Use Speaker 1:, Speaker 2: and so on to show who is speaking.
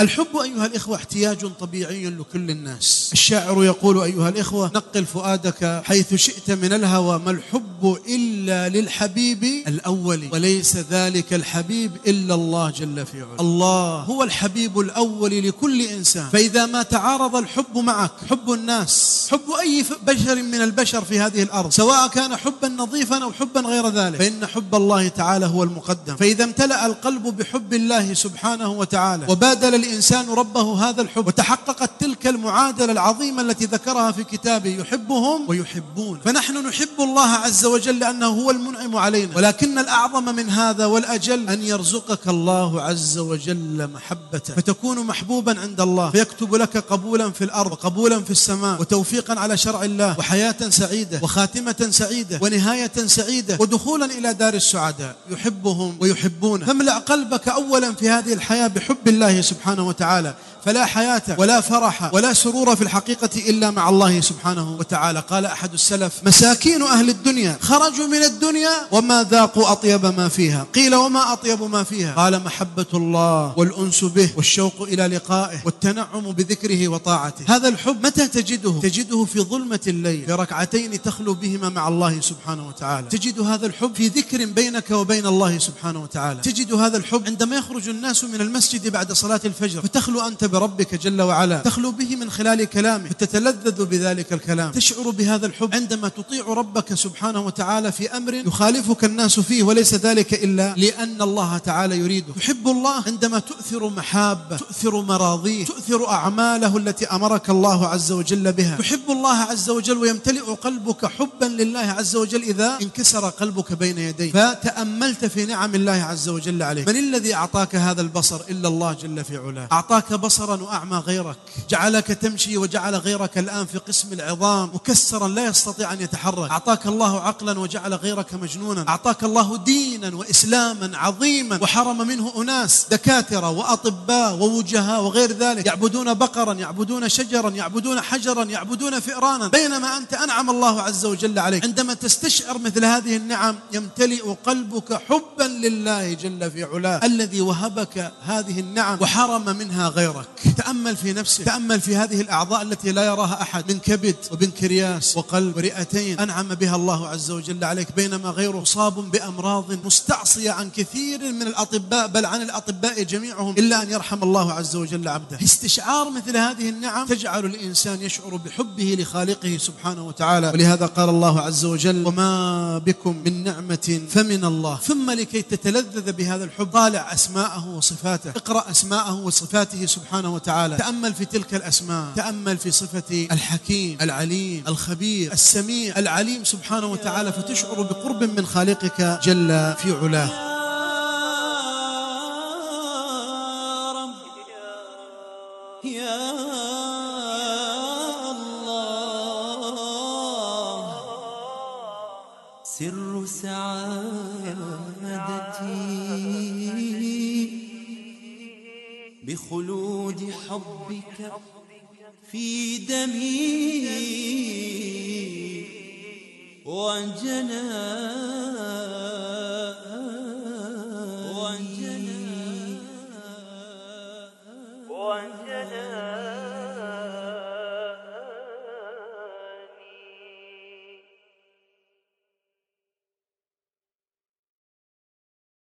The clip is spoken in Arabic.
Speaker 1: الحب أيها الإخوة احتياج طبيعي لكل الناس. الشاعر يقول أيها الإخوة نقل فؤادك حيث شئت من الهوى ما الحب إلا للحبيب الأول وليس ذلك الحبيب إلا الله جل في علا الله. هو الحبيب الأول لكل إنسان. فإذا ما تعارض الحب معك حب الناس حب أي بشر من البشر في هذه الأرض سواء كان حبا نظيفا أو حبا غير ذلك فإن حب الله تعالى هو المقدم. فإذا امتلأ القلب بحب الله سبحانه وتعالى وبادل الإنسان ربه هذا الحب. وتحققت تلك المعادلة العظيمة التي ذكرها في كتابه يحبهم ويحبون فنحن نحب الله عز وجل لأنه هو المنعم علينا. ولكن الأعظم من هذا والأجل أن يرزقك الله عز وجل محبته. فتكون محبوبا عند الله. فيكتب لك قبولا في الأرض وقبولا في السماء وتوفيقا على شرع الله وحياة سعيدة وخاتمة سعيدة ونهاية سعيدة ودخولا إلى دار السعداء. يحبهم ويحبون فاملأ قلبك أولا في هذه الحياة بحب الله سبحانه وتعالى فلا حياة ولا فرح ولا سرور في الحقيقة إلا مع الله سبحانه وتعالى. قال أحد السلف مساكين أهل الدنيا خرجوا من الدنيا وما ذاقوا أطيب ما فيها. قيل وما أطيب ما فيها؟ قال محبة الله والأنس به والشوق إلى لقائه والتنعم بذكره وطاعته. هذا الحب متى تجده؟ تجده في ظلمة الليل في ركعتين تخلو بهما مع الله سبحانه وتعالى. تجد هذا الحب في ذكر بينك وبين الله سبحانه وتعالى. تجد هذا الحب عندما يخرج الناس من المسجد بعد صلاة الفجر فتخلو أنت بربك جل وعلا. تخلو به من خلال كلامه. فتتلذذ بذلك الكلام. تشعر بهذا الحب عندما تطيع ربك سبحانه وتعالى في أمر يخالفك الناس فيه وليس ذلك إلا لأن الله تعالى يريده. تحب الله عندما تؤثر محابة تؤثر مراضيه تؤثر أعماله التي أمرك الله عز وجل بها. تحب الله عز وجل ويمتلئ قلبك حبا لله عز وجل إذا انكسر قلبك بين يديه. فتأملت في نعم الله عز وجل عليك. من الذي أعطاك هذا البصر؟ إلا الله جل في علاه أعطاك بصرا وأعمى غيرك. جعلك تمشي وجعل غيرك الآن في قسم العظام مكسرا لا يستطيع أن يتحرك. أعطاك الله عقلا وجعل غيرك مجنونا. أعطاك الله دينا وإسلاما عظيما. وحرم منه أناس دكاترة وأطباء ووجهاء وغير ذلك. يعبدون بقرا يعبدون شجرا يعبدون حجرا يعبدون فئرانا. بينما أنت أنعم الله عز وجل عليك. عندما تستشعر مثل هذه النعم يمتلئ قلبك حبا لله جل في علاه. الذي وهبك هذه النعم وحرم منها غيرك. تأمل في نفسك. تأمل في هذه الأعضاء التي لا يراها أحد. من كبد وبنكرياس وقلب ورئتين أنعم بها الله عز وجل عليك. بينما غيره صاب بأمراض مستعصية عن كثير من الأطباء بل عن الأطباء جميعهم إلا أن يرحم الله عز وجل عبده. استشعار مثل هذه النعم تجعل الإنسان يشعر بحبه لخالقه سبحانه وتعالى. ولهذا قال الله عز وجل وما بكم من نعمة فمن الله. ثم لكي تتلذذ بهذا الحب طالع أسماءه وصفاته. اقرأ أسماءه وصفاته سبحانه وتعالى. تأمل في تلك الأسماء. تأمل في صفة الحكيم. العليم. الخبير. السميع. العليم سبحانه وتعالى. فتشعر بقرب من خالقك جل في علاه.
Speaker 2: يا الله. سر سعادتي. بخلود حبك في دمي وجناني